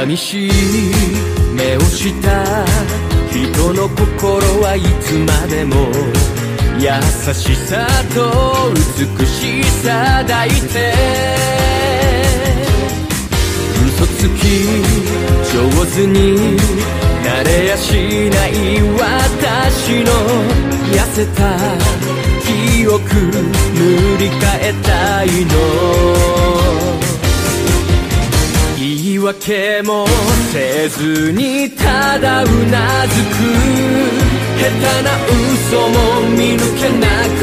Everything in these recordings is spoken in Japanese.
寂しい目をした人の心はいつまでも優しさと美しさ抱いて嘘つき上手になれやしない私の痩せた記憶塗り替えたいの言い訳もせずにただうなずく下手な嘘も見抜けなく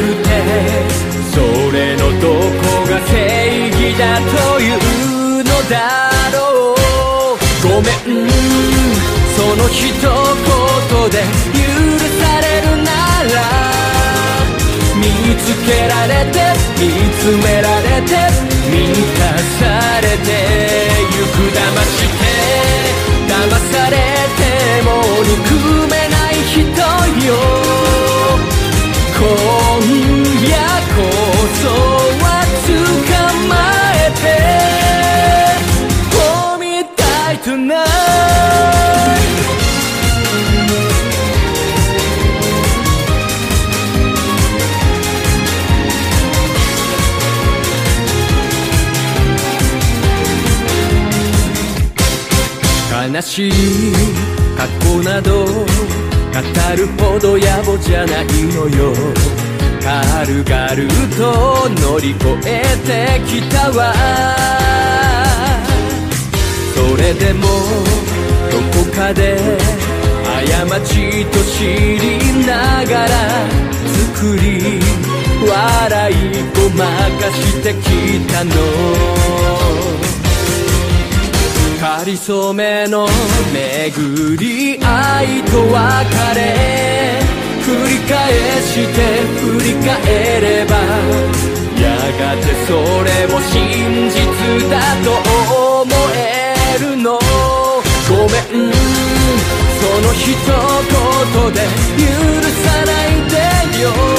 めん。その一言で許されるなら見つけられて見つめられて満たされてゆくだまして悲しい過去など語るほど野暮じゃないのよ。軽々と乗り越えてきたわ。それでもどこかで過ちと知りながら作り笑いごまかしてきたの。かりそめの巡り愛と別れ繰り返して振り返ればの一言で許さないでよ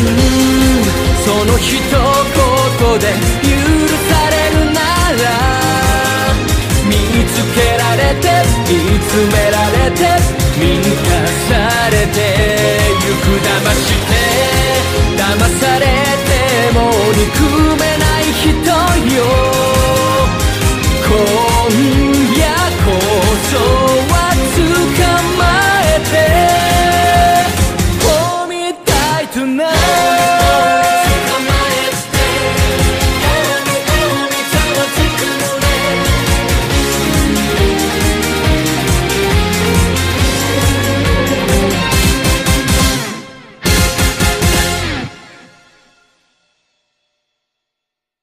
その一言で許されるなら見つけられて見つめられて満た